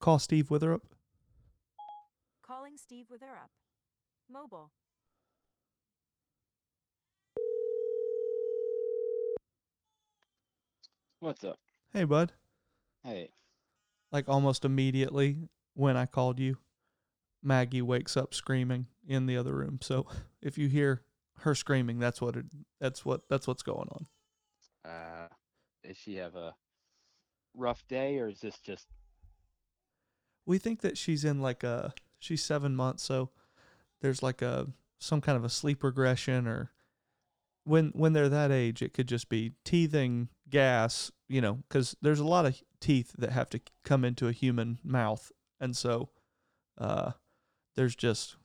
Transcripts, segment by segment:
call Steve Witherup? Calling Steve Witherup. Mobile. What's up? Hey, bud. Hey, Like almost immediately when I called you, Maggie wakes up screaming in the other room. So if you hear her screaming, that's what it, that's what that's what's going on. uh, does she have a rough day, or is this just We think that she's in like a she's 7 months, so there's like a some kind of a sleep regression or when when they're that age, it could just be teething, gas, you know, cuz there's a lot of teeth that have to come into a human mouth. And so uh there's just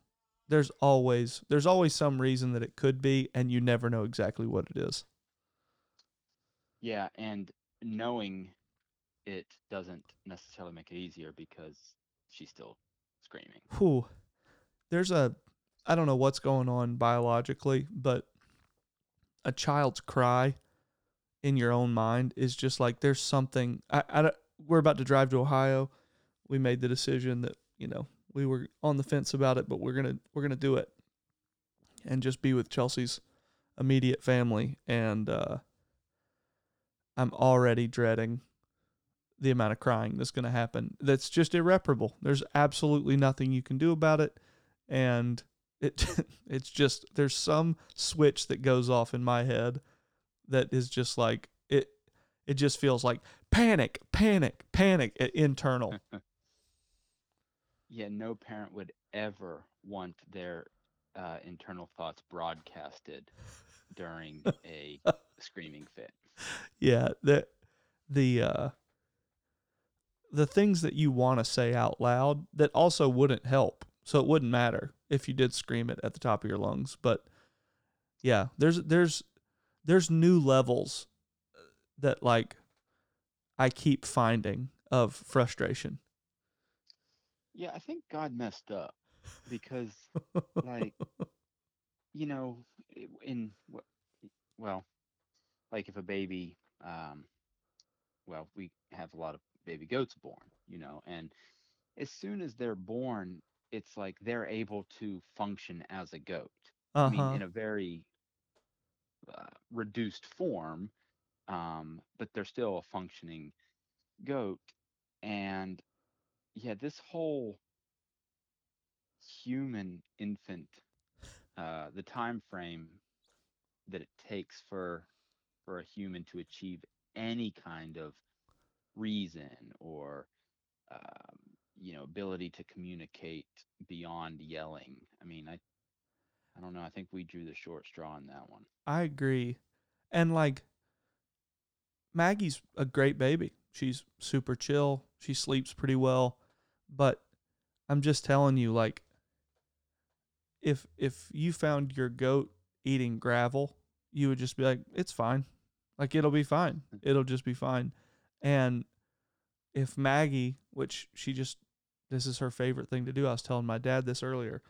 there's always there's always some reason that it could be and you never know exactly what it is. yeah? And knowing it doesn't necessarily make it easier because she's still screaming. Whew. There's a I don't know what's going on biologically, but a child's cry in your own mind is just like there's something I, I we're about to drive to Ohio. We made the decision that, you know, we were on the fence about it, but we're to we're to do it and just be with Chelsea's immediate family and uh I'm already dreading the amount of crying that's going to happen. That's just irreparable. There's absolutely nothing you can do about it, and it it's just there's some switch that goes off in my head that is just like it. It just feels like panic, panic, panic, internal. Yeah, no parent would ever want their uh, internal thoughts broadcasted during a screaming fit. yeah, the the uh the things that you want to say out loud that also wouldn't help. So it wouldn't matter if you did scream it at the top of your lungs, but yeah, there's there's there's new levels uh, that like I keep finding of frustration. Yeah, I think God messed up because, like, you know, in well, like if a baby, um, well, we have a lot of baby goats born, you know, and as soon as they're born, it's like they're able to function as a goat. I mean, Uh-huh. in a very uh, reduced form, um, but they're still a functioning goat. And yeah, this whole human infant, uh, the time frame that it takes for for a human to achieve any kind of reason or um, you know ability to communicate beyond yelling. I mean, I I don't know. I think we drew the short straw on that one. I agree. And like Maggie's a great baby. She's super chill. She sleeps pretty well. But I'm just telling you like if if you found your goat eating gravel, you would just be like it's fine. Like it'll be fine. It'll just be fine. And if Maggie, which she just this is her favorite thing to do. I was telling my dad this earlier.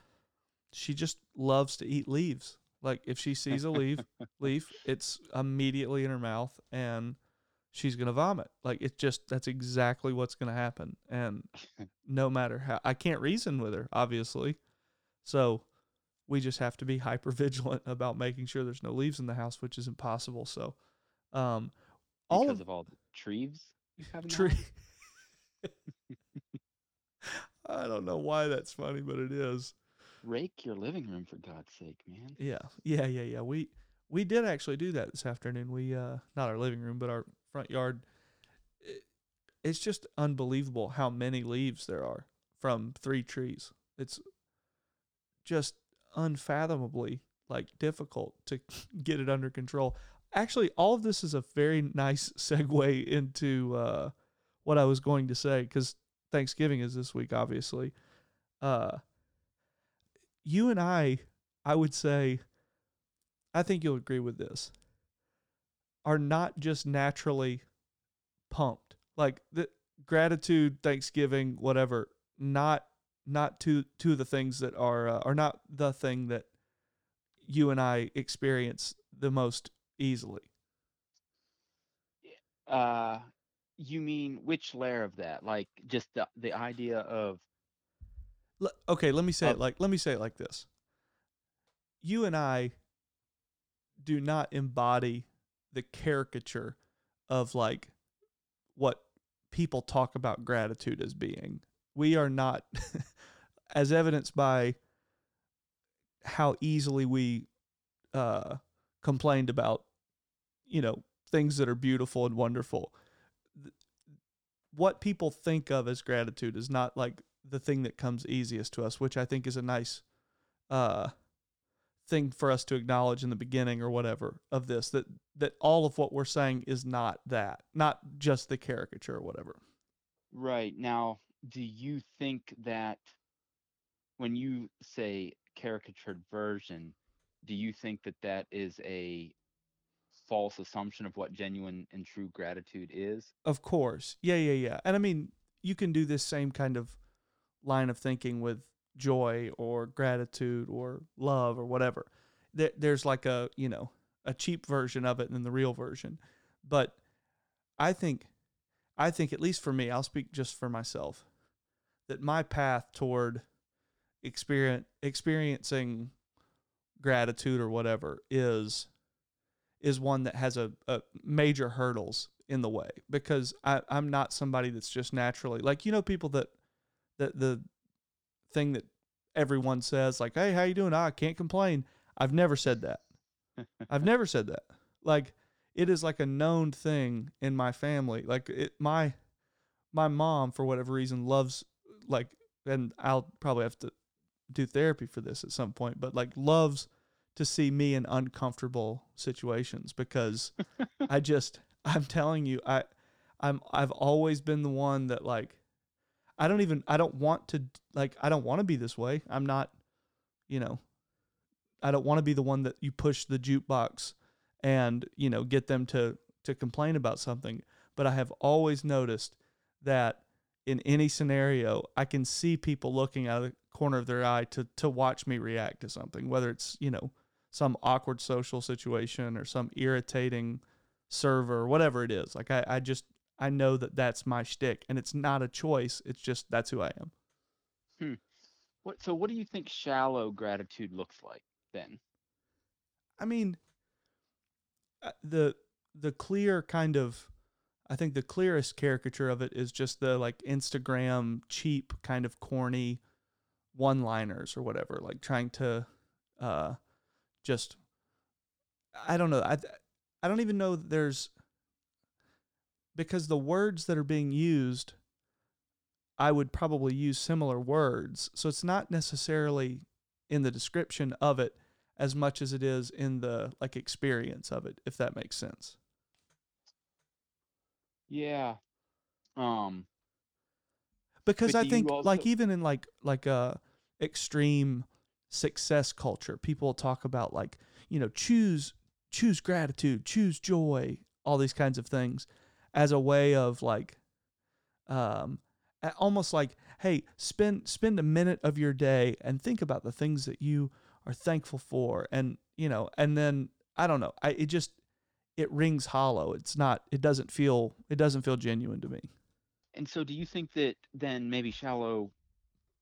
She just loves to eat leaves. Like if she sees a leaf, leaf, it's immediately in her mouth and she's going to vomit. Like it's just that's exactly what's going to happen. And no matter how I can't reason with her, obviously. So we just have to be hyper vigilant about making sure there's no leaves in the house, which is impossible. So um all because of of, all the trees you have in tree? I don't know why that's funny, but it is. Rake your living room for God's sake, man. Yeah, yeah, yeah, yeah. We we did actually do that this afternoon. We uh not our living room, but our front yard. It, it's just unbelievable how many leaves there are from three trees. It's just unfathomably like difficult to get it under control. Actually, all of this is a very nice segue into uh what I was going to say cuz Thanksgiving is this week obviously. Uh you and I I would say, I think you'll agree with this, are not just naturally pumped. Like the gratitude, Thanksgiving, whatever, not not two of the things that are uh, are not the thing that you and I experience the most easily. Uh, You mean which layer of that? Like just the the idea of L- okay, let me say it like let me say it like this. You and I do not embody the caricature of like what people talk about gratitude as being. We are not as evidenced by how easily we uh complained about you know things that are beautiful and wonderful. What people think of as gratitude is not like the thing that comes easiest to us, which I think is a nice uh thing for us to acknowledge in the beginning or whatever of this that that all of what we're saying is not that, not just the caricature or whatever. right now, do you think that when you say caricatured version, do you think that that is a false assumption of what genuine and true gratitude is? Of course. Yeah, yeah, yeah. And I mean, you can do this same kind of line of thinking with joy or gratitude or love or whatever. There, there's like a, you know, a cheap version of it and then the real version. But I think I think at least for me, I'll speak just for myself, that my path toward experience experiencing gratitude or whatever is is one that has a, a major hurdles in the way because I, I'm not somebody that's just naturally like you know people that that the thing that everyone says like hey how you doing? "Ah, I can't complain. I've never said that. I've never said that. Like it is like a known thing in my family. Like it my my mom for whatever reason loves like and I'll probably have to do therapy for this at some point but like loves to see me in uncomfortable situations because I just I'm telling you I I'm I've always been the one that like I don't even I don't want to like I don't want to be this way. I'm not you know I don't want to be the one that you push the jukebox and you know get them to to complain about something, but I have always noticed that in any scenario I can see people looking out of the corner of their eye to to watch me react to something whether it's you know some awkward social situation or some irritating server whatever it is. Like I, I just I know that that's my shtick, and it's not a choice. It's just that's who I am. Hmm. What so what do you think shallow gratitude looks like then? I mean, uh, the the clear kind of, I think the clearest caricature of it is just the like Instagram cheap kind of corny one liners or whatever, like trying to, uh, just, I don't know. I I don't even know that there's because the words that are being used, I would probably use similar words. So it's not necessarily in the description of it as much as it is in the like experience of it, if that makes sense. Yeah. Um Because I think like even in like like uh extreme success culture, people talk about like, you know, choose choose gratitude, choose joy, all these kinds of things as a way of like um almost like hey, spend spend a minute of your day and think about the things that you are thankful for and, you know, and then I don't know, I it just it rings hollow. It's not it doesn't feel it doesn't feel genuine to me. and so do you think that then maybe shallow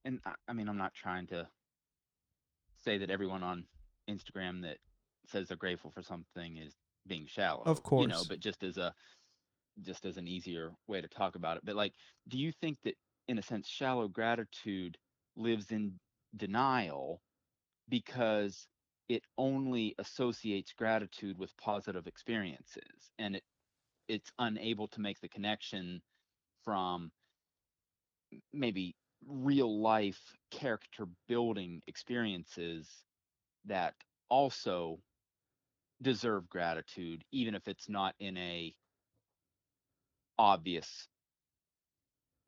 and I, mean I'm not trying to say that everyone on Instagram that says they're grateful for something is being shallow. Of course. You know, but just as a just as an easier way to talk about it. But like do you think that in a sense shallow gratitude lives in denial because it only associates gratitude with positive experiences and it it's unable to make the connection from maybe real life character building experiences that also deserve gratitude even if it's not in a obvious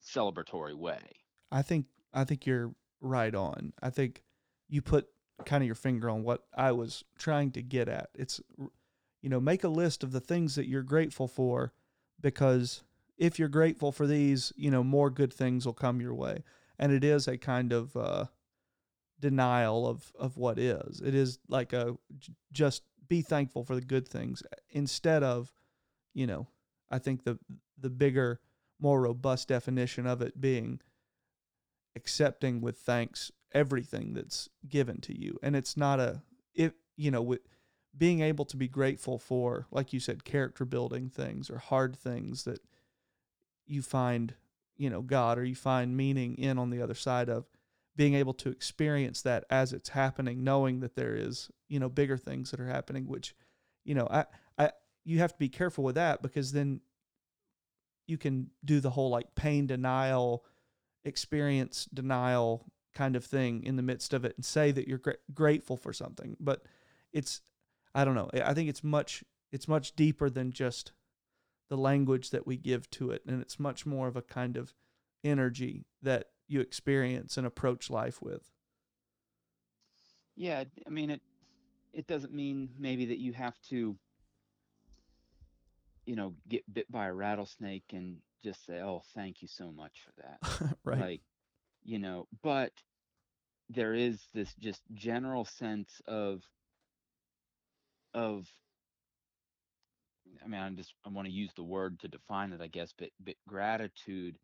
celebratory way I think I think you're right on. I think you put kind of your finger on what I was trying to get at. It's you know, make a list of the things that you're grateful for because if you're grateful for these, you know, more good things will come your way. And it is a kind of uh denial of of what is. It is like a just be thankful for the good things instead of, you know, I think the the bigger, more robust definition of it being accepting with thanks everything that's given to you. And it's not a if you know, with being able to be grateful for, like you said, character building things or hard things that you find, you know, God or you find meaning in on the other side of being able to experience that as it's happening, knowing that there is, you know, bigger things that are happening, which, you know, I, I, you have to be careful with that because then you can do the whole like pain denial, experience denial kind of thing in the midst of it and say that you're gra- grateful for something. But it's, I don't know. I think it's much, it's much deeper than just the language that we give to it. And it's much more of a kind of energy that you experience and approach life with. Yeah, I mean it it doesn't mean maybe that you have to you know get bit by a rattlesnake and just say, "Oh, thank you so much for that." right. Like, you know, but there is this just general sense of of I mean, I just I want to use the word to define it, I guess, but but gratitude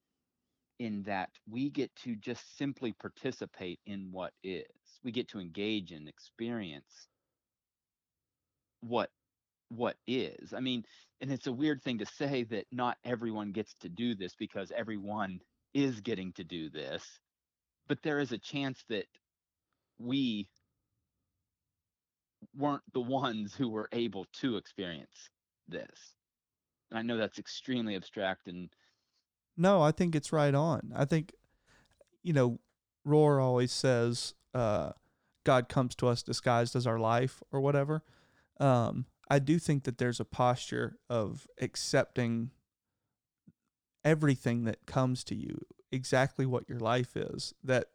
in that we get to just simply participate in what is. We get to engage and experience what what is. I mean, and it's a weird thing to say that not everyone gets to do this because everyone is getting to do this, but there is a chance that we weren't the ones who were able to experience this. And I know that's extremely abstract and No, I think it's right on. I think, you know, Rohr always says, uh, God comes to us disguised as our life or whatever. Um, I do think that there's a posture of accepting everything that comes to you, exactly what your life is. That,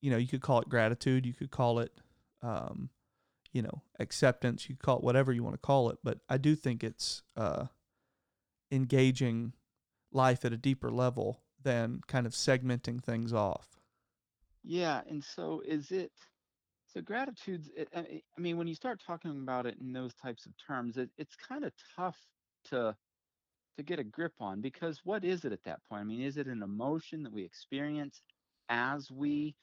you know, you could call it gratitude, you could call it, um, you know, acceptance, you call it whatever you want to call it. But I do think it's uh, engaging life at a deeper level than kind of segmenting things off. Yeah, and so is it so gratitude's it, I mean- I mean when you start talking about it in those types of terms it, it's kind of tough to to get a grip on because what is it at that point? I mean, is it an emotion that we experience as we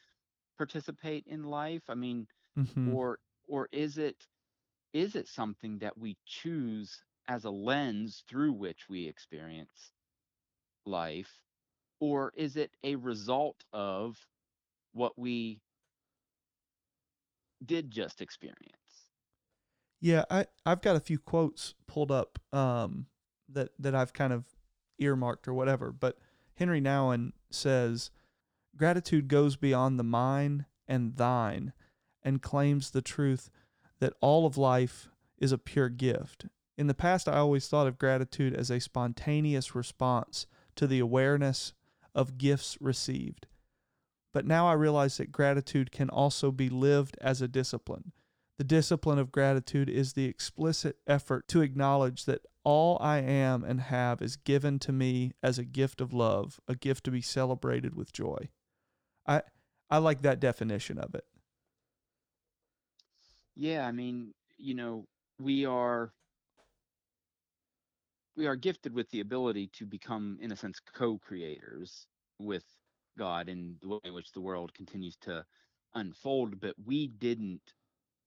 participate in life? I mean, Mm-hmm. or or is it is it something that we choose as a lens through which we experience life or is it a result of what we did just experience Yeah, I I've got a few quotes pulled up um, that that I've kind of earmarked or whatever. But Henri Nouwen says, "Gratitude goes beyond the mine and thine, and claims the truth that all of life is a pure gift. In the past, I always thought of gratitude as a spontaneous response to the awareness of gifts received." But now I realize that gratitude can also be lived as a discipline. The discipline of gratitude is the explicit effort to acknowledge that all I am and have is given to me as a gift of love, a gift to be celebrated with joy. I I like that definition of it. Yeah i mean you know we are we are gifted with the ability to become in a sense co-creators with god in the way in which the world continues to unfold but we didn't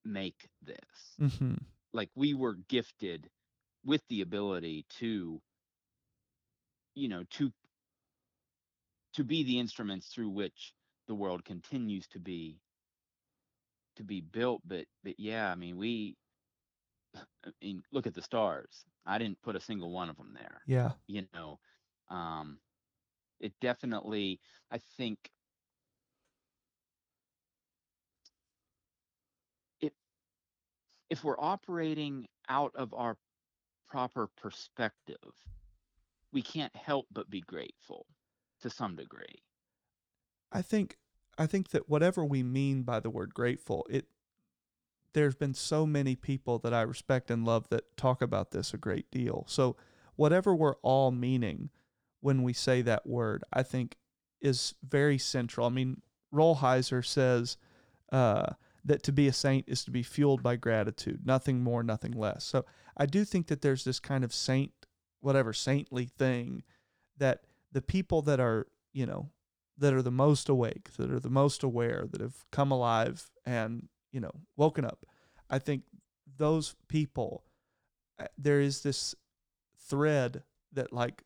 make this Mm-hmm. like we were gifted with the ability to you know to to be the instruments through which the world continues to be to be built but but yeah i mean we i mean look at the stars i didn't put a single one of them there Yeah. you know um it definitely i think if if we're operating out of our proper perspective we can't help but be grateful to some degree I think I think that whatever we mean by the word grateful, it there's been so many people that I respect and love that talk about this a great deal. So whatever we're all meaning when we say that word, I think is very central. I mean, Rolheiser says uh, that to be a saint is to be fueled by gratitude, nothing more, nothing less. So I do think that there's this kind of saint whatever saintly thing that the people that are, you know, that are the most awake, that are the most aware, that have come alive and, you know, woken up. I think those people uh, there is this thread that like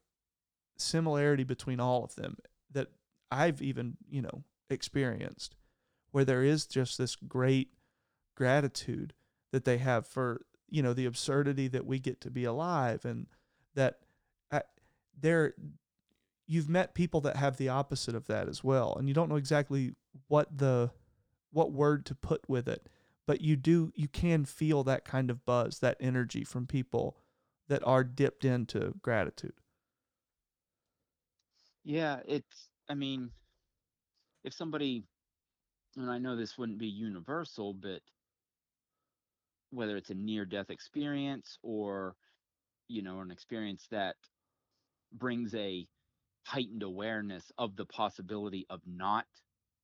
similarity between all of them that I've even, you know, experienced where there is just this great gratitude that they have for, you know, the absurdity that we get to be alive and that I, there you've met people that have the opposite of that as well and you don't know exactly what the what word to put with it but you do you can feel that kind of buzz that energy from people that are dipped into gratitude. Yeah, it's, I mean, if somebody, and I know this wouldn't be universal, but whether it's a near death experience or, you know, an experience that brings a heightened awareness of the possibility of not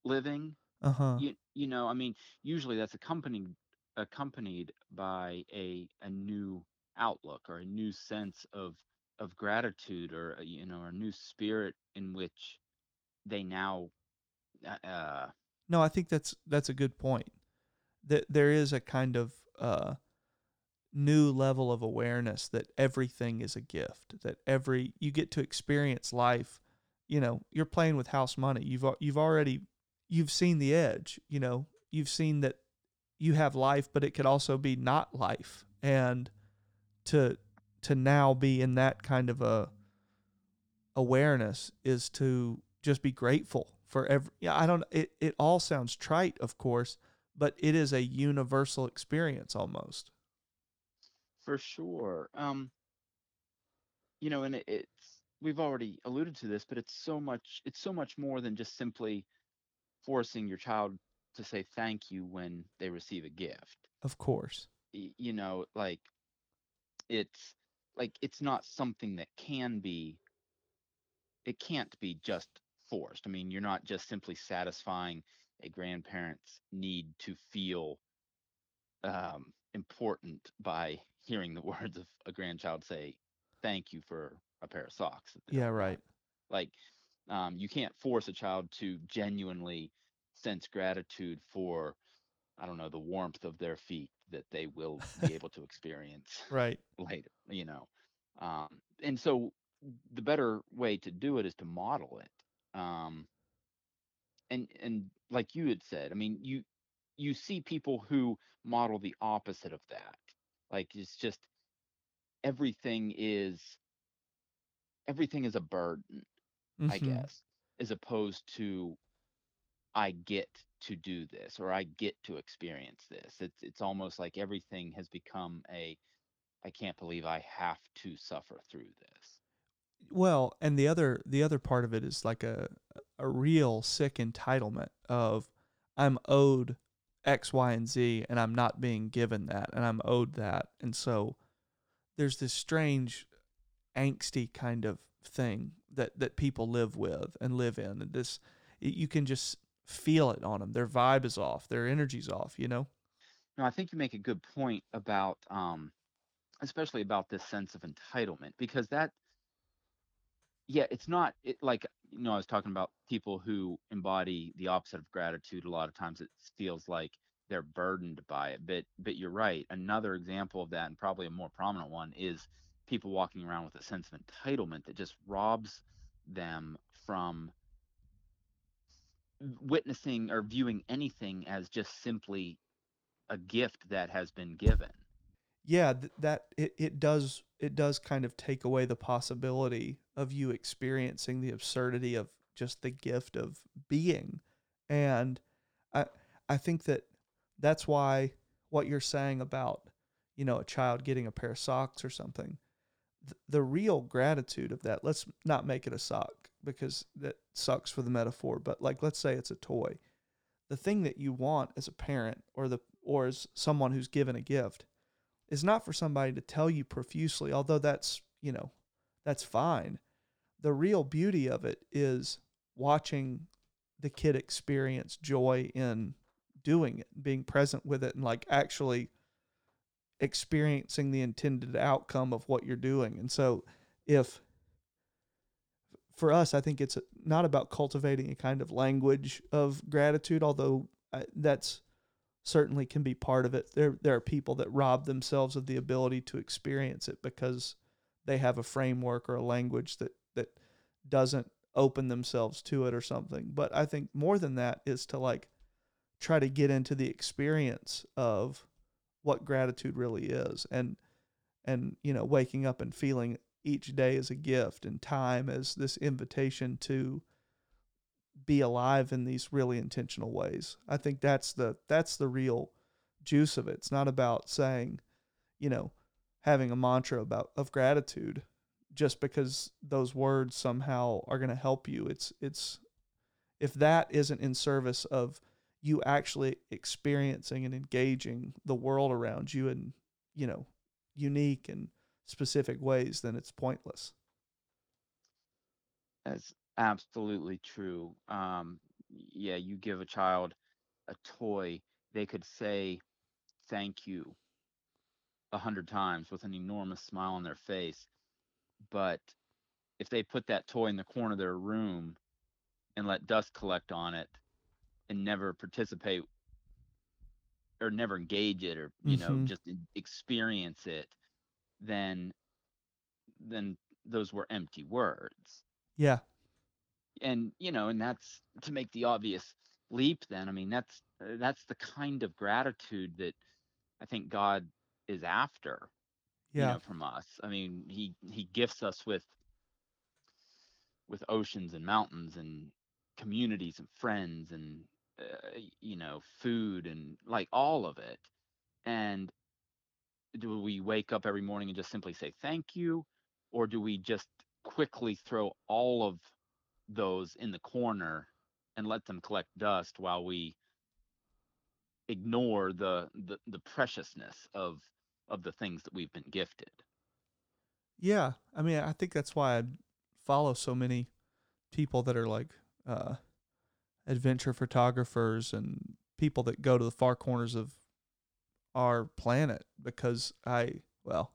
living, uh-huh. you you know, I mean, usually that's accompanied accompanied by a a new outlook or a new sense of of gratitude or a, you know, or a new spirit in which they now uh, uh no i think that's that's a good point. That there is a kind of uh new level of awareness that everything is a gift that every you get to experience life you know you're playing with house money. You've you've already you've seen the edge you know you've seen that you have life but it could also be not life. And to to now be in that kind of a awareness is to just be grateful for every yeah i don't it, it all sounds trite of course but it is a universal experience almost for sure. Um you know, and it, it's we've already alluded to this, but it's so much it's so much more than just simply forcing your child to say thank you when they receive a gift. of course You know, like it's like it's not something that can be it can't be just forced. I mean, you're not just simply satisfying a grandparent's need to feel um, important by hearing the words of a grandchild say, "Thank you for a pair of socks." yeah right Like, um, you can't force a child to genuinely sense gratitude for, I don't know, the warmth of their feet that they will be able to experience right later. You know, um, and so the better way to do it is to model it. Um, and and like you had said, I mean, you you see people who model the opposite of that. Like it's just everything is everything is a burden, I Mhm. guess, as opposed to I get to do this or I get to experience this. It's it's almost like everything has become a I can't believe I have to suffer through this. Well, and the other the other part of it is like a a real sick entitlement of I'm owed X, Y, and Z, and I'm not being given that, and I'm owed that, and so there's this strange angsty kind of thing that that people live with and live in, and this you can just feel it on them. Their vibe is off, their energy's off, you know. No, I think you make a good point about um especially about this sense of entitlement because that yeah it's not it like you know i was talking about people who embody the opposite of gratitude a lot of times it feels like they're burdened by it but but you're right another example of that and probably a more prominent one is people walking around with a sense of entitlement that just robs them from witnessing or viewing anything as just simply a gift that has been given yeah th- that it, it does it does kind of take away the possibility of you experiencing the absurdity of just the gift of being. And i i think that that's why what you're saying about you know a child getting a pair of socks or something th- the real gratitude of that let's not make it a sock because that sucks for the metaphor but like let's say it's a toy. The thing that you want as a parent or the or as someone who's given a gift is not for somebody to tell you profusely, although that's, you know, that's fine. The real beauty of it is watching the kid experience joy in doing it, being present with it, and like actually experiencing the intended outcome of what you're doing. And so if for us, I think it's not about cultivating a kind of language of gratitude, although I, that's certainly can be part of it. There, there are people that rob themselves of the ability to experience it because they have a framework or a language that that doesn't open themselves to it or something. But I think more than that is to like try to get into the experience of what gratitude really is and and you know waking up and feeling each day as a gift and time as this invitation to be alive in these really intentional ways. I think that's the that's the real juice of it. It's not about saying, you know, having a mantra about of gratitude just because those words somehow are going to help you. It's it's if that isn't in service of you actually experiencing and engaging the world around you in, you know, unique and specific ways, then it's pointless. That's absolutely true. Um, yeah, you give a child a toy, they could say thank you a hundred times with an enormous smile on their face. But if they put that toy in the corner of their room and let dust collect on it and never participate or never engage it or you know Mm-hmm. just e- experience it then then those were empty words Yeah. And you know and that's to make the obvious leap then i mean that's uh, that's the kind of gratitude that i think god is after you Yeah. know from us i mean he he gifts us with with oceans and mountains and communities and friends and uh, you know food and like all of it and do we wake up every morning and just simply say thank you or do we just quickly throw all of those in the corner and let them collect dust while we ignore the the, the preciousness of of the things that we've been gifted Yeah. I mean, I think that's why I follow so many people that are like uh, adventure photographers and people that go to the far corners of our planet because I, well,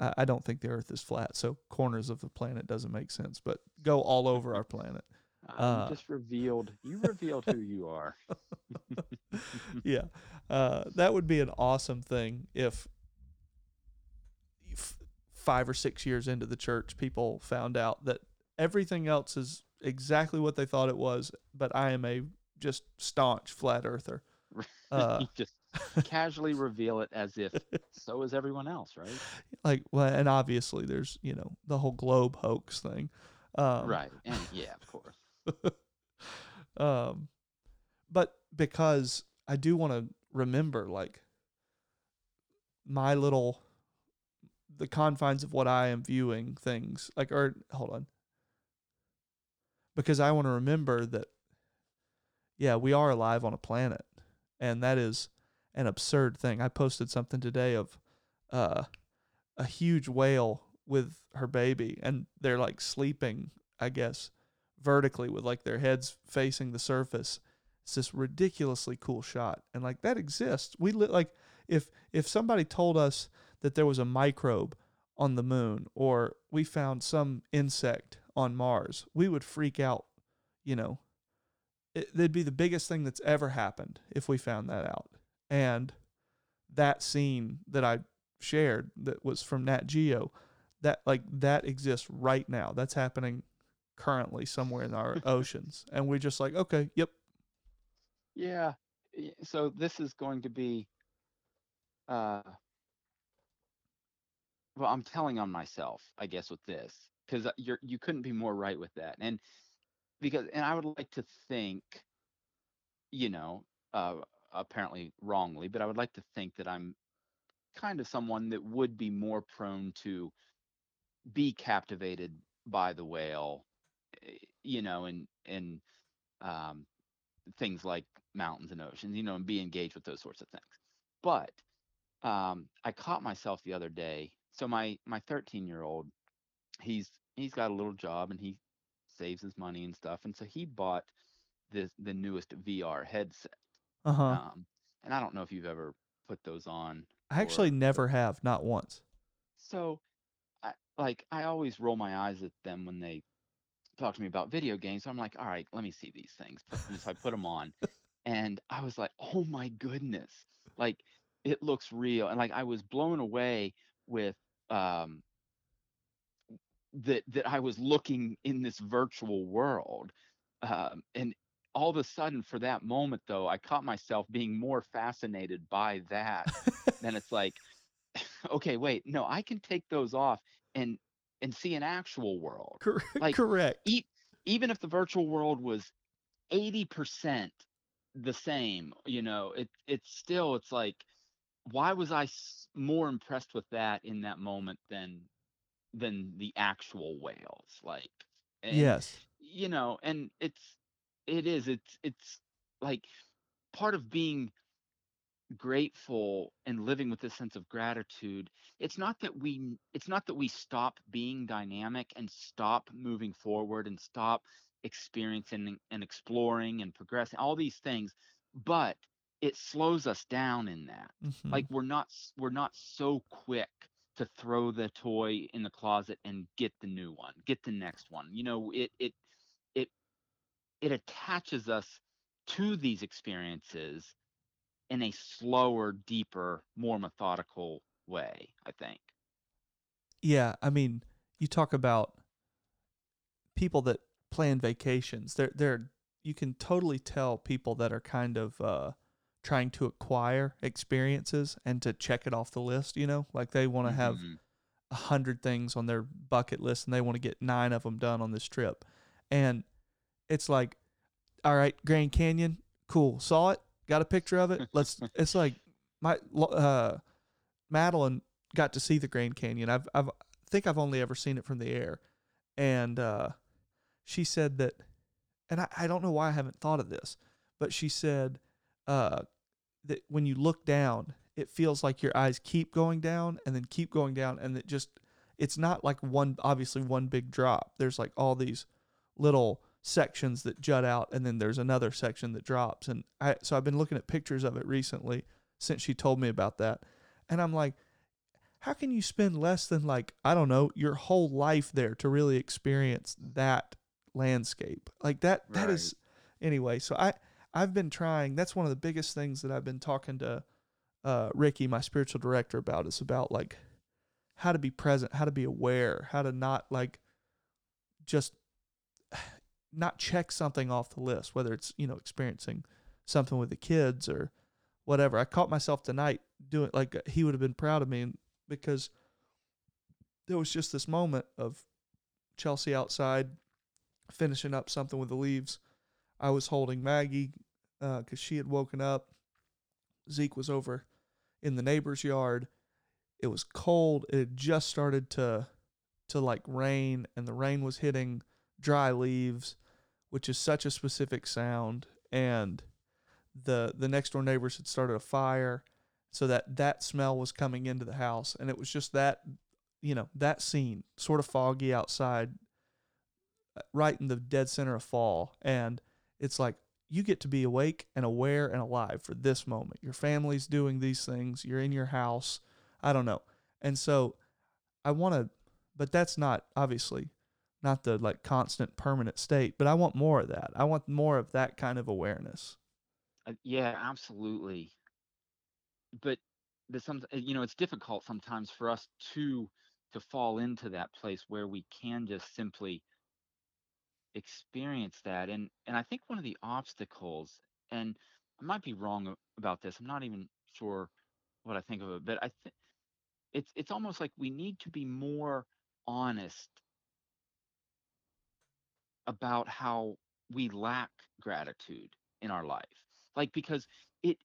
I, I don't think the earth is flat. So corners of the planet doesn't make sense, but go all over our planet. uh, Uh, just revealed you revealed who you are yeah. Uh, that would be an awesome thing if five or six years into the church, people found out that everything else is exactly what they thought it was, but I am a just staunch flat earther. Uh, just casually reveal it as if so is everyone else right like, well, and obviously there's, you know, the whole globe hoax thing. Um, right and yeah of course um, but because I do want to remember like my little the confines of what I am viewing things like or hold on because I want to remember that yeah we are alive on a planet and that is an absurd thing I posted something today of uh a huge whale with her baby and they're like sleeping I guess vertically with like their heads facing the surface. It's this ridiculously cool shot, and like that exists. We li- like if if somebody told us that there was a microbe on the moon or we found some insect on Mars, we would freak out. You know, it, that'd be the biggest thing that's ever happened if we found that out. And that scene that I shared that was from Nat Geo, that like that exists right now. That's happening currently somewhere in our oceans, and we're just like, okay, yep, Yeah. So this is going to be uh well, I'm telling on myself, I guess, with this because you're you couldn't be more right with that. And because and I would like to think, you know, uh apparently wrongly, but I would like to think that I'm kind of someone that would be more prone to be captivated by the whale, eh, you know, and and um things like mountains and oceans, you know, and be engaged with those sorts of things. But um, I caught myself the other day. So my my 13 year old, he's he's got a little job and he saves his money and stuff, and so he bought this the newest VR headset. Uh huh. Um, and I don't know if you've ever put those on. I actually or- never have, not once. So, I, like I always roll my eyes at them when they talk to me about video games. I'm like, all right, let me see these things. So I put them on, and I was like, oh my goodness, like it looks real, and like I was blown away with um that that I was looking in this virtual world, um, and all of a sudden for that moment though, I caught myself being more fascinated by that than it's like, okay, wait, no, I can take those off and and see an actual world. Cor- Like correct. e- even if the virtual world was 80% the same, you know, it it's still it's like why was I s- more impressed with that in that moment than than the actual whales like and Yes. you know and it's it is it's it's like part of being grateful and living with this sense of gratitude it's not that we it's not that we stop being dynamic and stop moving forward and stop experiencing and exploring and progressing all these things but it slows us down in that. Hmm like we're not we're not so quick to throw the toy in the closet and get the new one get the next one you know it it it attaches us to these experiences in a slower deeper more methodical way i think Yeah. I mean, you talk about people that plan vacations. They're they're you can totally tell people that are kind of uh, trying to acquire experiences and to check it off the list. You know, like they want to have Mhm. a hundred things on their bucket list and they want to get nine of them done on this trip. And it's like, all right, Grand Canyon, cool. Saw it, got a picture of it. Let's. it's like my uh, Madeline got to see the Grand Canyon. I've I've I think I've only ever seen it from the air, and uh, she said that, and I, I don't know why I haven't thought of this, but she said uh, that when you look down, it feels like your eyes keep going down and then keep going down, and it just it's not like one obviously one big drop. There's like all these little sections that jut out, and then there's another section that drops. And I so I've been looking at pictures of it recently since she told me about that, and I'm like, how can you spend less than like I don't know your whole life there to really experience that landscape like that? That is anyway. So I I've been trying. That's one of the biggest things that I've been talking to uh, Ricky, my spiritual director, about. Is about like how to be present, how to be aware, how to not like just not check something off the list, whether it's you know experiencing something with the kids or whatever. I caught myself tonight doing like uh, he would have been proud of me because there was just this moment of Chelsea outside finishing up something with the leaves. I was holding Maggie uh, because she had woken up. Zeke was over in the neighbor's yard. It was cold. It had just started to to like rain, and the rain was hitting dry leaves, which is such a specific sound. And the the next door neighbors had started a fire, so that that smell was coming into the house, and it was just that, you know, that scene, sort of foggy outside, uh, right in the dead center of fall, and it's like you get to be awake and aware and alive for this moment. Your family's doing these things. You're in your house. I don't know, and so I want to, but that's not obviously not the like constant permanent state. But I want more of that. I want more of that kind of awareness. Uh, yeah absolutely but the some uh, you know it's difficult sometimes for us to to fall into that place where we can just simply experience that and and i think one of the obstacles and i might be wrong about this i'm not even sure what i think of it but i think it's it's almost like we need to be more honest about how we lack gratitude in our life like because it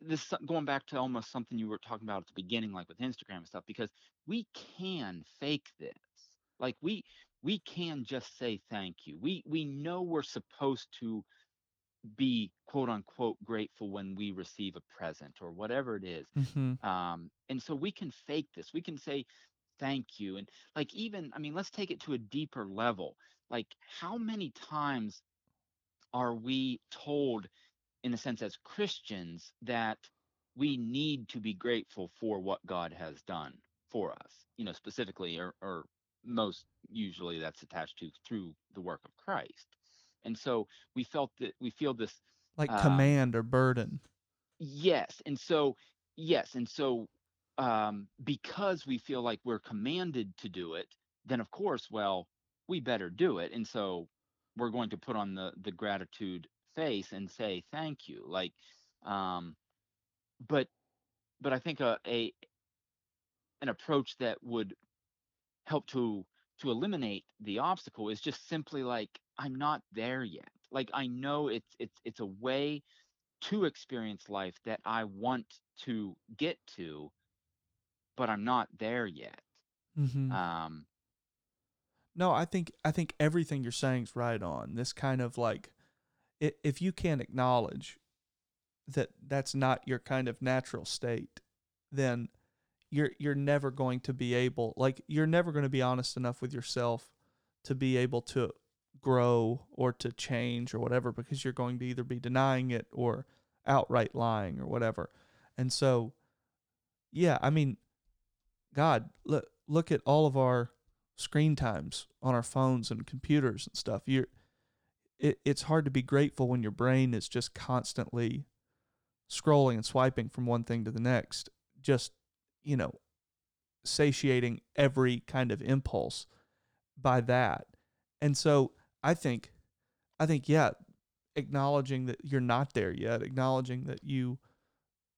this going back to almost something you were talking about at the beginning like with instagram and stuff because we can fake this like we we can just say thank you we we know we're supposed to be quote unquote grateful when we receive a present or whatever it is Mm-hmm. um and so we can fake this we can say thank you and like even i mean let's take it to a deeper level like how many times are we told in a sense as christians that we need to be grateful for what god has done for us you know specifically or, or most usually that's attached to through the work of Christ. And so we felt that we feel this Like um, command or burden. Yes, and so yes, and so um, because we feel like we're commanded to do it, then of course, well, we better do it, and so we're going to put on the the gratitude face and say thank you, like, um, but but I think a, a an approach that would help to to eliminate the obstacle is just simply like I'm not there yet. Like I know it's it's it's a way to experience life that I want to get to, but I'm not there yet. hmm Um, No, I think I think everything you're saying is right on. This kind of like, if you can't acknowledge that that's not your kind of natural state, then you're you're never going to be able like you're never going to be honest enough with yourself to be able to grow or to change or whatever because you're going to either be denying it or outright lying or whatever. And so yeah, I mean God, look look at all of our screen times on our phones and computers and stuff. You're it, it's hard to be grateful when your brain is just constantly scrolling and swiping from one thing to the next, just, you know, satiating every kind of impulse by that. And so I think I think yeah, acknowledging that you're not there yet, acknowledging that you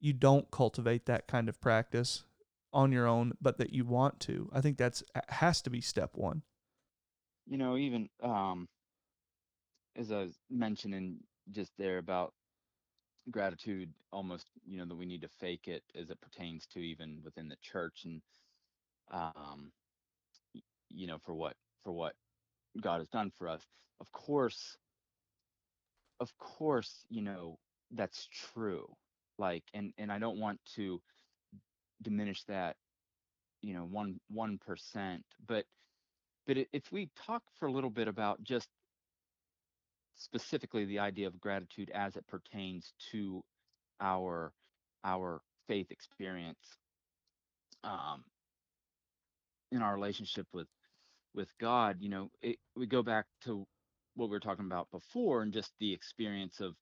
you don't cultivate that kind of practice on your own, but that you want to. I think that's has to be step 1. you know, even um, as I was mentioning just there about gratitude, almost, you know, that we need to fake it as it pertains to even within the church and um, you know, for what for what God has done for us. Of course, of course, you know, that's true. Like, and and I don't want to diminish that, you know, one one percent. But but if we talk for a little bit about just specifically the idea of gratitude as it pertains to our our faith experience um, in our relationship with with God, you know, it, we go back to what we were talking about before and just the experience of,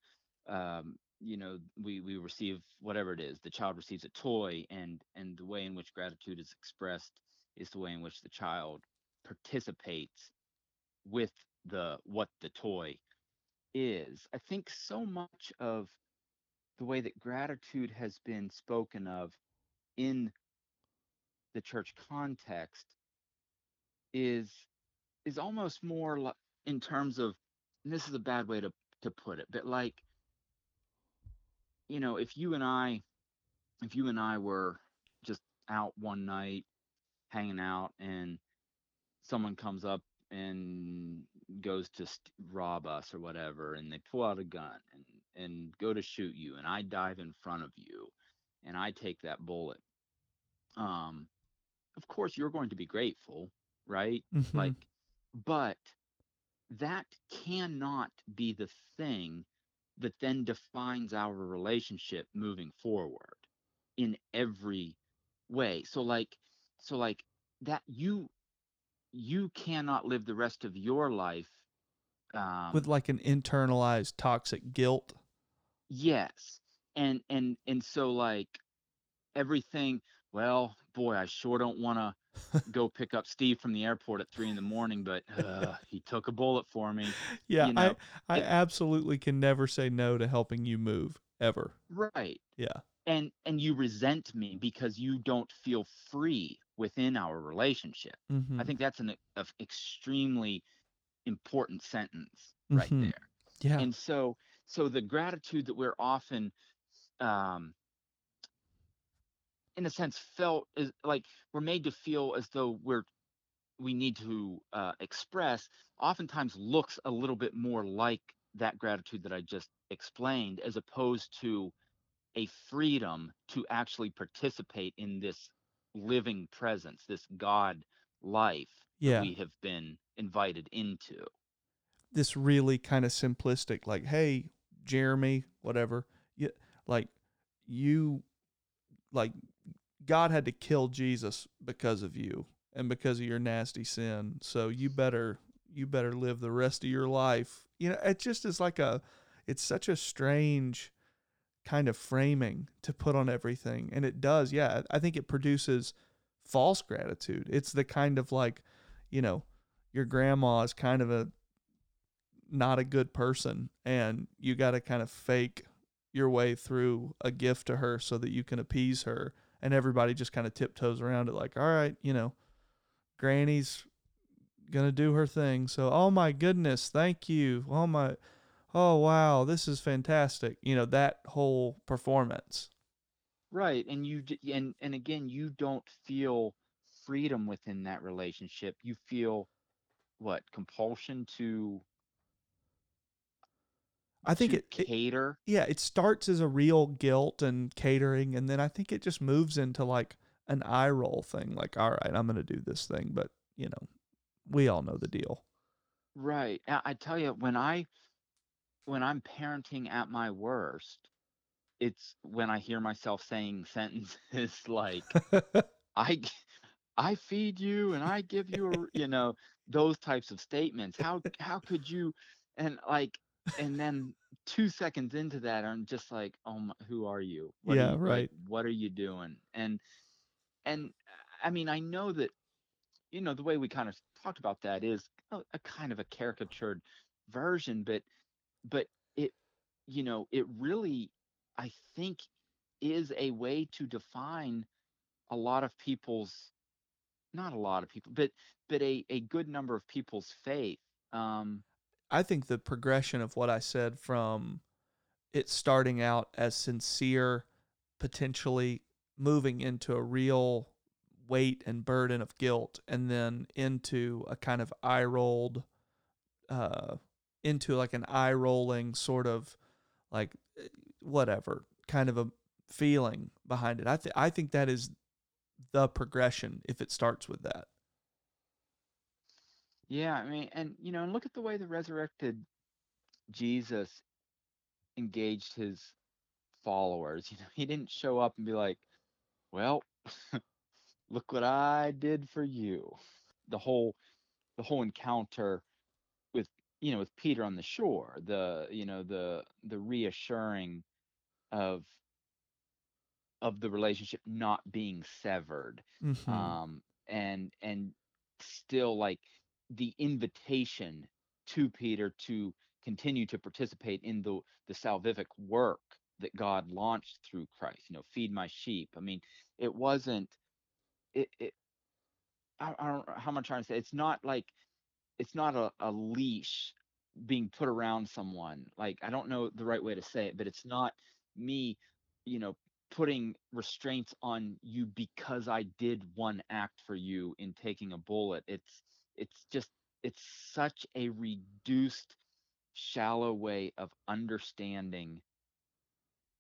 um, you know, we, we receive whatever it is, the child receives a toy and, and the way in which gratitude is expressed is the way in which the child participates with the, what the toy is. I think so much of the way that gratitude has been spoken of in the church context is is almost more in terms of and this is a bad way to to put it but like you know if you and i if you and i were just out one night hanging out and someone comes up and goes to st- rob us or whatever and they pull out a gun and and go to shoot you and i dive in front of you and i take that bullet um of course you're going to be grateful right Mhm. like but that cannot be the thing that then defines our relationship moving forward in every way so like so like that you you cannot live the rest of your life um With like an internalized toxic guilt. yes and and and so like everything well boy i sure don't want to go pick up steve from the airport at three in the morning but uh, he took a bullet for me Yeah, you know I I it- absolutely can never say no to helping you move ever. right Yeah. and and you resent me because you don't feel free within our relationship hmm i think that's an a, extremely important sentence right Mhm. there Yeah. and so so the gratitude that we're often um in a sense felt is like we're made to feel as though we're we need to uh, express oftentimes looks a little bit more like that gratitude that i just explained as opposed to a freedom to actually participate in this living presence this god life Yeah. that we have been invited into this really kind of simplistic like hey jeremy whatever you like you like god had to kill jesus because of you and because of your nasty sin. So you better you better live the rest of your life. You know, it just is like a it's such a strange kind of framing to put on everything. And it does, yeah. I think it produces false gratitude. It's the kind of like, you know, your grandma is kind of a not a good person and you got to kind of fake your way through a gift to her so that you can appease her and everybody just kind of tiptoes around it like all right you know granny's gonna do her thing so oh my goodness thank you oh my oh wow this is fantastic you know that whole performance Right, and you and and again, you don't feel freedom within that relationship. You feel what? Compulsion to i think to it, it cater. yeah it starts as a real guilt and catering and then i think it just moves into like an eye roll thing like all right i'm gonna do this thing but you know we all know the deal Right. I, tell you, when I when I'm parenting at my worst, it's when I hear myself saying sentences like "I." I feed you and I give you a, r-" you know, those types of statements. How how could you and like and then 2 seconds into that I'm just like, "Oh my, who are you? What are yeah you like right what are you doing?" And and I mean, I know that you know, the way we kind of talked about that is a, a kind of a caricatured version, but but it you know, it really I think is a way to define a lot of people's not a lot of people, but but a a good number of people's faith. Um, I think the progression of what I said from it starting out as sincere, potentially moving into a real weight and burden of guilt, and then into a kind of eye rolled, uh, into like an eye rolling sort of like eh, whatever kind of a feeling behind it. I th- I think that is the progression if it starts with that. Yeah, I mean, and you know, and look at the way the resurrected Jesus engaged his followers. You know, he didn't show up and be like, "Well, look what I did for you." The whole the whole encounter with you know with Peter on the shore, the you know the the reassuring of of the relationship not being severed Mm-hmm. um and and still like the invitation to Peter to continue to participate in the the salvific work that God launched through Christ you know feed my sheep. I mean it wasn't it, it I, don't know how am i trying to say it's not like it's not a, a leash being put around someone like i don't know the right way to say it but it's not me you know putting restraints on you because i did one act for you in taking a bullet. It's it's just it's such a reduced shallow way of understanding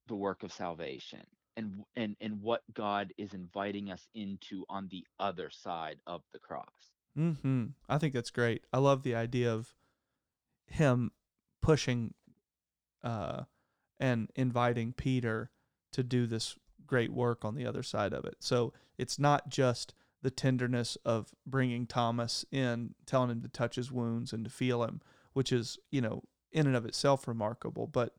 the work of salvation and and and what god is inviting us into on the other side of the cross Mm-hmm. I think that's great. I love the idea of him pushing uh, and inviting Peter to do this great work on the other side of it. So it's not just the tenderness of bringing Thomas in, telling him to touch his wounds and to feel him, which is, you know, in and of itself remarkable, but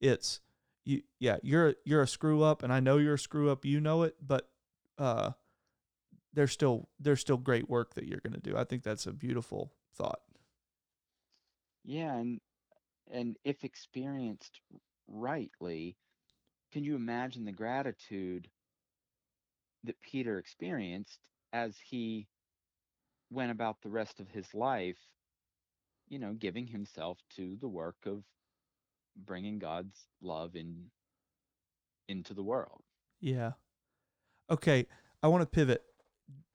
it's you yeah, you're you're a screw up and I know you're a screw up, you know it, but uh there's still there's still great work that you're going to do. I think that's a beautiful thought. yeah and and if experienced rightly can you imagine the gratitude that peter experienced as he went about the rest of his life you know giving himself to the work of bringing god's love in into the world Yeah. Okay, I want to pivot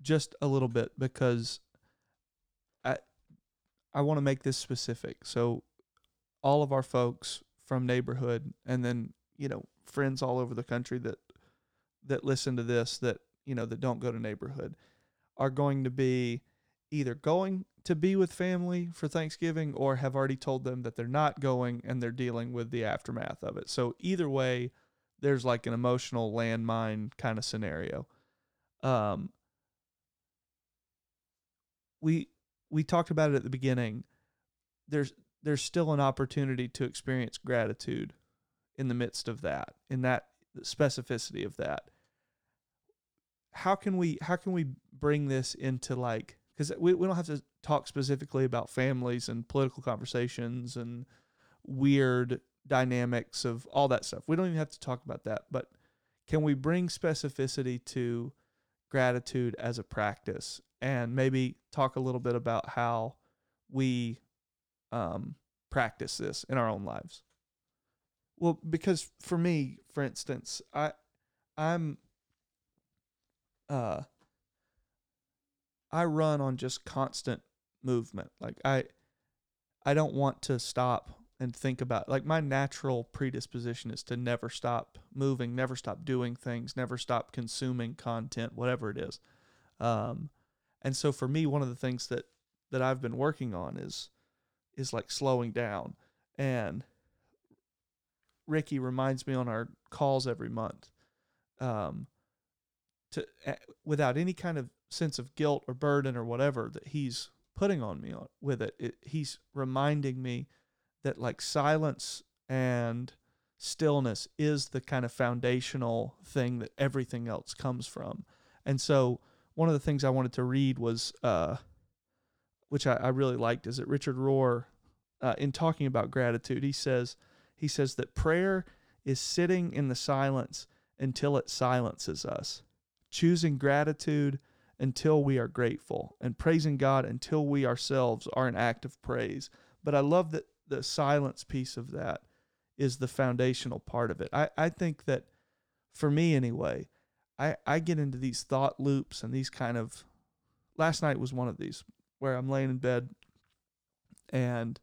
just a little bit because I I want to make this specific. So all of our folks from neighborhood and then, you know, friends all over the country that that listen to this that, you know, that don't go to neighborhood are going to be either going to be with family for Thanksgiving or have already told them that they're not going and they're dealing with the aftermath of it. So either way, there's like an emotional landmine kind of scenario. Um, we we talked about it at the beginning. There's there's still an opportunity to experience gratitude in the midst of that, in that specificity of that. How can we how can we bring this into like because we, we don't have to talk specifically about families and political conversations and weird dynamics of all that stuff. We don't even have to talk about that, but can we bring specificity to gratitude as a practice and maybe talk a little bit about how we um, practice this in our own lives? Well, because for me, for instance, I I'm uh I run on just constant movement. Like I I don't want to stop and think about like my natural predisposition is to never stop moving, never stop doing things, never stop consuming content, whatever it is. Um and so for me one of the things that that I've been working on is is like slowing down and Ricky reminds me on our calls every month um, to without any kind of sense of guilt or burden or whatever that he's putting on me with it, it he's reminding me that like silence and stillness is the kind of foundational thing that everything else comes from. And so one of the things i wanted to read was uh, which I, I, really liked is that richard rohr uh, in talking about gratitude he says he says that prayer is sitting in the silence until it silences us, choosing gratitude until we are grateful, and praising God until we ourselves are an act of praise. But I love that the silence piece of that is the foundational part of it. I, I think that for me anyway, I, I get into these thought loops and these kind of last night was one of these where I'm laying in bed and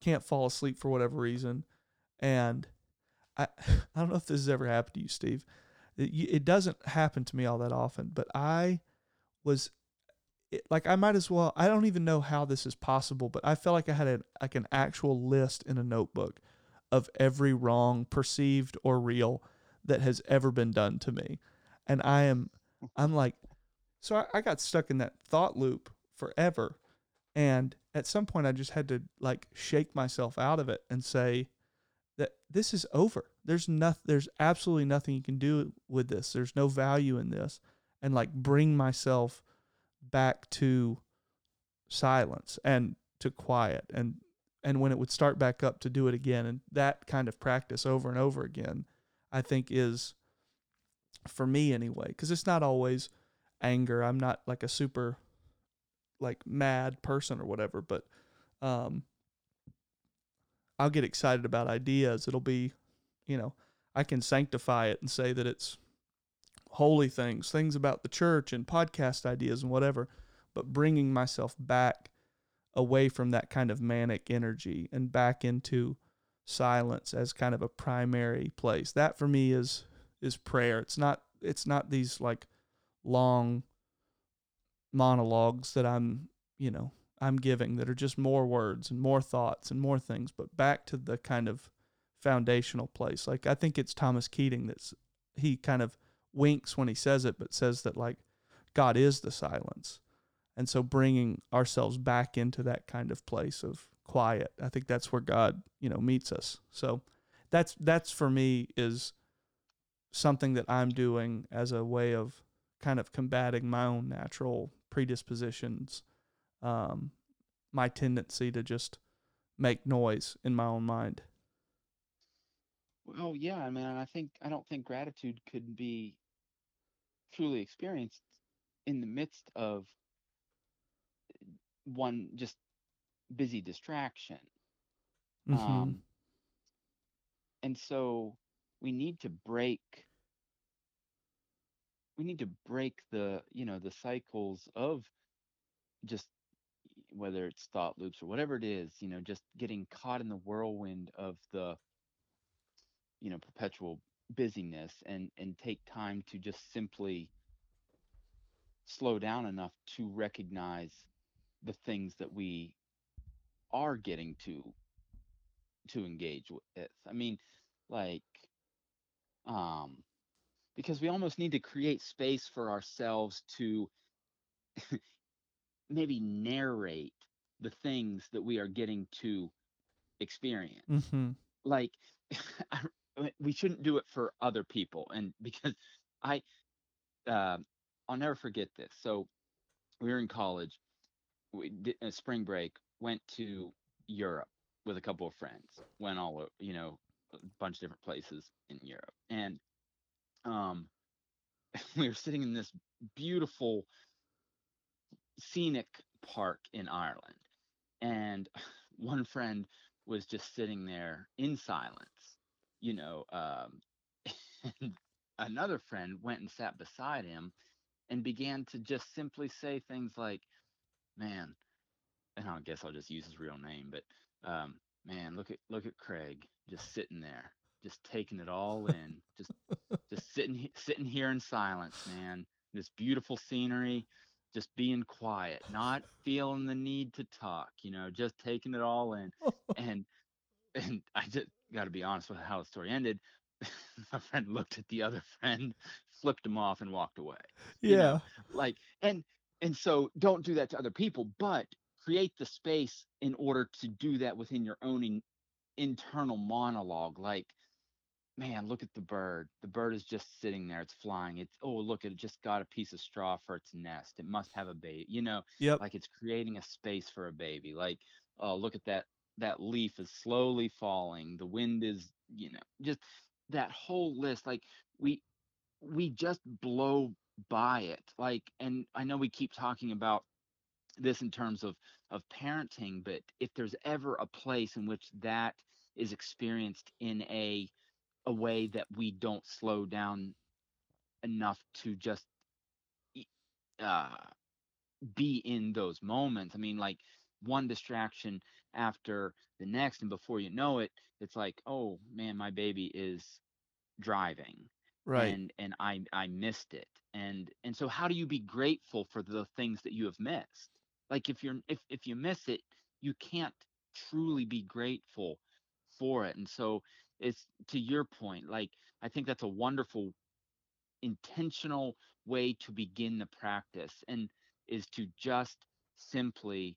can't fall asleep for whatever reason and I, I don't know if this has ever happened to you, Steve. It, doesn't happen to me all that often, but I was like, I might as well. I don't even know how this is possible, but I felt like I had a, like an actual list in a notebook of every wrong, perceived or real, that has ever been done to me, and I am, I'm like, so I, I got stuck in that thought loop forever, and at some point I just had to like shake myself out of it and say, that this is over. There's nothing there's absolutely nothing you can do with this. There's no value in this and like bring myself back to silence and to quiet and and when it would start back up to do it again and that kind of practice over and over again I think is for me anyway cuz it's not always anger. I'm not like a super like mad person or whatever, but um I'll get excited about ideas. It'll be, you know, I can sanctify it and say that it's holy things, things about the church and podcast ideas and whatever, but bringing myself back away from that kind of manic energy and back into silence as kind of a primary place. That for me is is prayer. It's not it's not these like long monologues that I'm, you know, I'm giving that are just more words and more thoughts and more things, but back to the kind of foundational place. Like I think it's Thomas Keating that's he kind of winks when he says it, but says that like God is the silence. And so bringing ourselves back into that kind of place of quiet, I think that's where God, you know, meets us. So that's that's for me is something that I'm doing as a way of kind of combating my own natural predispositions um, my tendency to just make noise in my own mind. Well, yeah, I mean, I think I don't think gratitude could be truly experienced in the midst of one just busy distraction. Mm-hmm. Um, and so we need to break we need to break the you know the cycles of just whether it's thought loops or whatever it is, you know, just getting caught in the whirlwind of the, you know, perpetual busyness and and take time to just simply slow down enough to recognize the things that we are getting to to engage with. I mean, like um because we almost need to create space for ourselves to maybe narrate the things that we are getting to experience. Mm-hmm. Like we shouldn't do it for other people, and because I, uh, I'll never forget this. So we were in college, we did a spring break, went to Europe with a couple of friends, went all over, you know, a bunch of different places in Europe, and um, we were sitting in this beautiful scenic park in Ireland, and one friend was just sitting there in silence, you know, um, another friend went and sat beside him and began to just simply say things like, "Man," and I guess I'll just use his real name, but um, man, look at look at Craig just sitting there, just taking it all in, just just sitting sitting here in silence, man. This beautiful scenery, just being quiet, not feeling the need to talk, you know, just taking it all in. and and I just got to be honest with how the story ended. My friend looked at the other friend, flipped him off, and walked away. Yeah. know, like and and so don't do that to other people, but create the space in order to do that within your own in, internal monologue. Like man, look at the bird. The bird is just sitting there. It's flying. It's oh, look, it just got a piece of straw for its nest. It must have a baby. You know, Yep. like it's creating a space for a baby. Like, oh, look at that. That leaf is slowly falling. The wind is, you know, just that whole list. Like we we just blow by it. Like, and I know we keep talking about this in terms of of parenting, but if there's ever a place in which that is experienced in a a way that we don't slow down enough to just uh, be in those moments. I mean, like one distraction after the next, and before you know it, it's like, oh man, my baby is driving, Right. and and I I missed it, and and so how do you be grateful for the things that you have missed? Like if you're if if you miss it, you can't truly be grateful for it, and so it's to your point, like I think that's a wonderful intentional way to begin the practice and is to just simply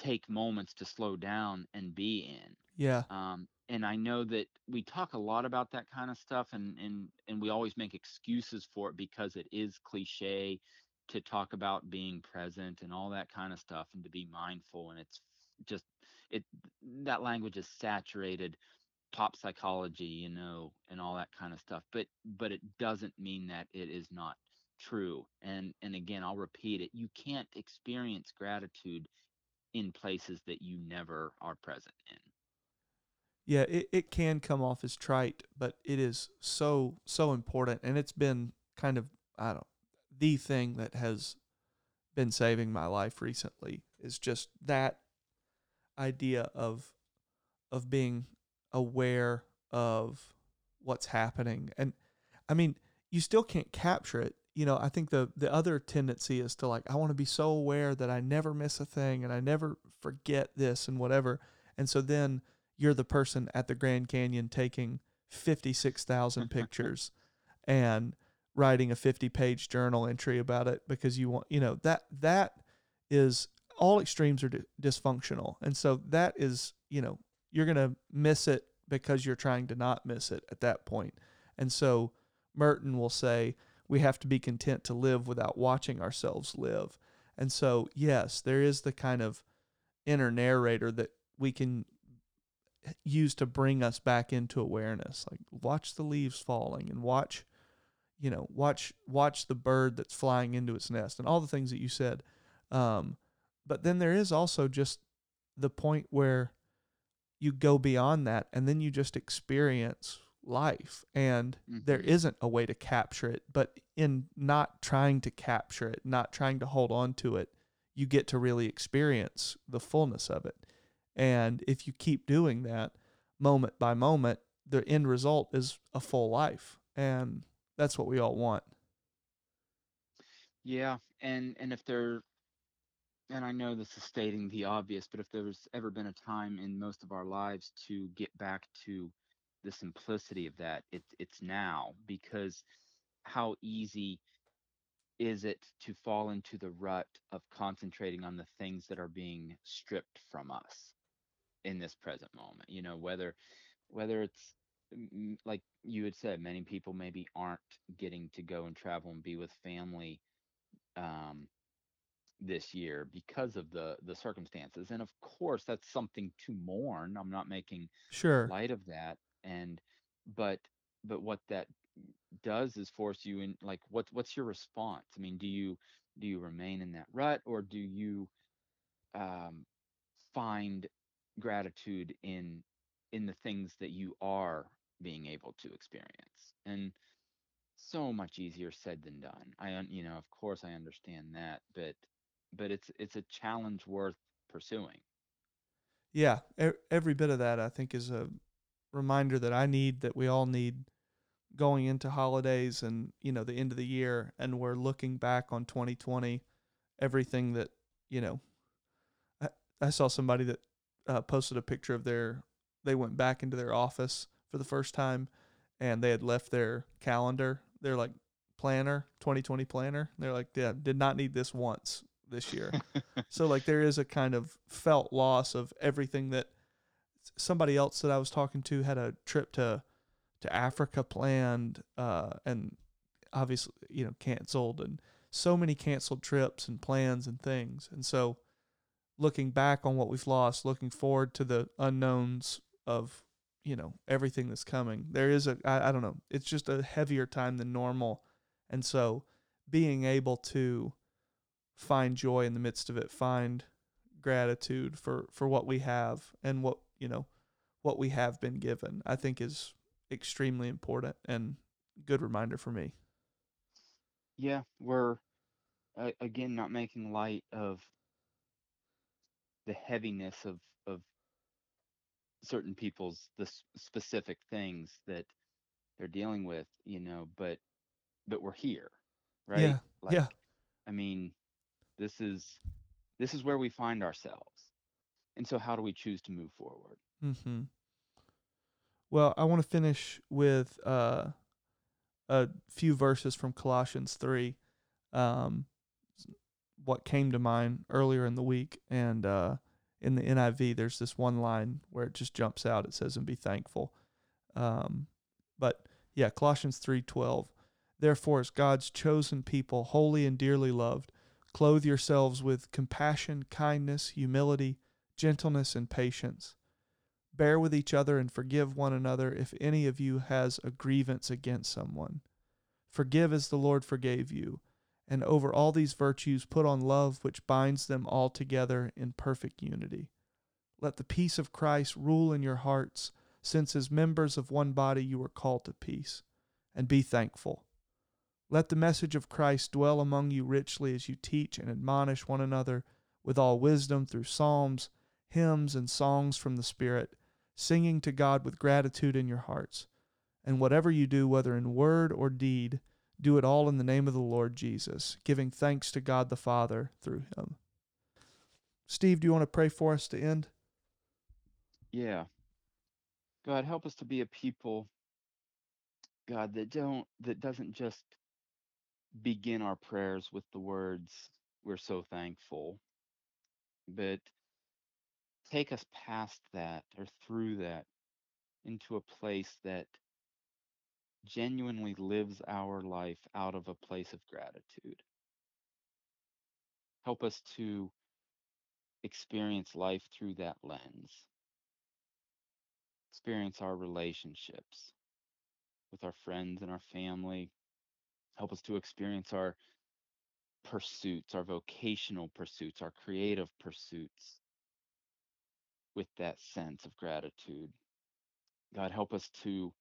take moments to slow down and be in Yeah. um, and I know that we talk a lot about that kind of stuff, and and and we always make excuses for it because it is cliche to talk about being present and all that kind of stuff, and to be mindful. And it's just it that language is saturated pop psychology, you know, and all that kind of stuff. But but it doesn't mean that it is not true. And and again, I'll repeat it: you can't experience gratitude in places that you never are present in. Yeah, it, it can come off as trite, but it is so so important and it's been kind of I don't the thing that has been saving my life recently is just that idea of of being aware of what's happening. And I mean, you still can't capture it. You know, I think the the other tendency is to like I want to be so aware that I never miss a thing and I never forget this and whatever. And so then you're the person at the Grand Canyon taking 56,000 pictures and writing a 50 page journal entry about it because you want, you know, that that is all extremes are di- dysfunctional. And so that is, you know, you're going to miss it because you're trying to not miss it at that point. And so Merton will say we have to be content to live without watching ourselves live. And so, yes, there is the kind of inner narrator that we can use to bring us back into awareness like watch the leaves falling and watch you know watch watch the bird that's flying into its nest and all the things that you said um, but then there is also just the point where you go beyond that and then you just experience life and there Mhm. isn't a way to capture it but in not trying to capture it not trying to hold on to it you get to really experience the fullness of it and if you keep doing that moment by moment, the end result is a full life. And that's what we all want. Yeah, and and if there, and I know this is stating the obvious, but if there's ever been a time in most of our lives to get back to the simplicity of that, it's it's now because how easy is it to fall into the rut of concentrating on the things that are being stripped from us in this present moment? You know, whether whether it's like you had said, many people maybe aren't getting to go and travel and be with family um, this year because of the the circumstances, and of course that's something to mourn. I'm not making Sure. light of that, and but but what that does is force you in like what's what's your response? I mean, do you do you remain in that rut or do you um, find gratitude in in the things that you are being able to experience? And so much easier said than done. I you know, of course I understand that, but but it's it's a challenge worth pursuing. Yeah, every bit of that I think is a reminder that I need that we all need going into holidays and, you know, the end of the year and we're looking back on 2020, everything that, you know, I, I saw somebody that uh, posted a picture of their they went back into their office for the first time and they had left their calendar, their like planner, 2020 planner. They're like, yeah, did not need this once this year. so like there is a kind of felt loss of everything that somebody else that I was talking to had a trip to to Africa planned uh, and obviously you know canceled and so many canceled trips and plans and things. And so looking back on what we've lost, looking forward to the unknowns of you know everything that's coming. There is a I, I don't know. It's just a heavier time than normal, and so being able to find joy in the midst of it, find gratitude for for what we have and what you know what we have been given, I think is extremely important and good reminder for me. Yeah, we're uh, again not making light of the heaviness of of certain people's the s- specific things that they're dealing with, you know, but but we're here, right? Yeah, Like, yeah. I mean, this is this is where we find ourselves. And so how do we choose to move forward? Mm-hmm. Well, I want to finish with uh, a few verses from Colossians three. Um, what came to mind earlier in the week, and uh, in the NIV, there's this one line where it just jumps out. It says, "And be thankful." Um, but yeah, Colossians three twelve. Therefore, as God's chosen people, holy and dearly loved, clothe yourselves with compassion, kindness, humility, gentleness, and patience. Bear with each other and forgive one another if any of you has a grievance against someone. Forgive as the Lord forgave you. And over all these virtues, put on love, which binds them all together in perfect unity. Let the peace of Christ rule in your hearts, since as members of one body you are called to peace. And be thankful. Let the message of Christ dwell among you richly as you teach and admonish one another with all wisdom through psalms, hymns, and songs from the Spirit, singing to God with gratitude in your hearts. And whatever you do, whether in word or deed, do it all in the name of the Lord Jesus, giving thanks to God the Father through him. Steve, do you want to pray for us to end? Yeah. God, help us to be a people, God, that don't that doesn't just begin our prayers with the words we're so thankful, but take us past that or through that into a place that genuinely lives our life out of a place of gratitude. Help us to experience life through that lens, experience our relationships with our friends and our family. Help us to experience our pursuits, our vocational pursuits, our creative pursuits with that sense of gratitude. God, help us to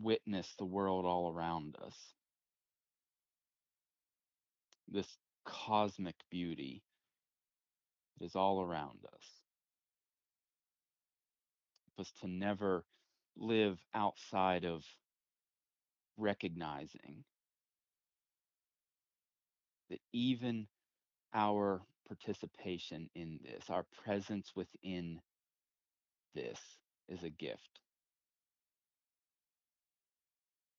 witness the world all around us, this cosmic beauty that is all around us. Help us to never live outside of recognizing that even our participation in this, our presence within this, is a gift.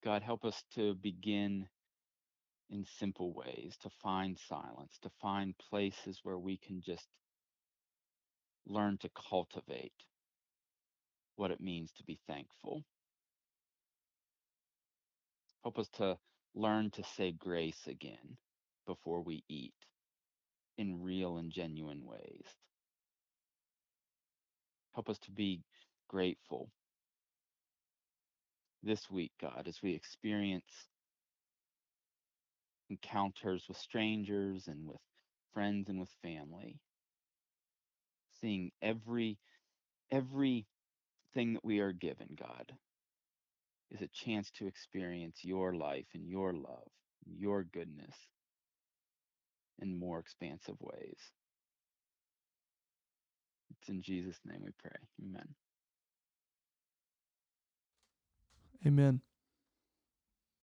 God, help us to begin in simple ways, to find silence, to find places where we can just learn to cultivate what it means to be thankful. Help us to learn to say grace again before we eat in real and genuine ways. Help us to be grateful this week, God, as we experience encounters with strangers and with friends and with family. Seeing every every thing that we are given, God, is a chance to experience your life and your love, your goodness in more expansive ways. It's in Jesus' name we pray. Amen. Amen.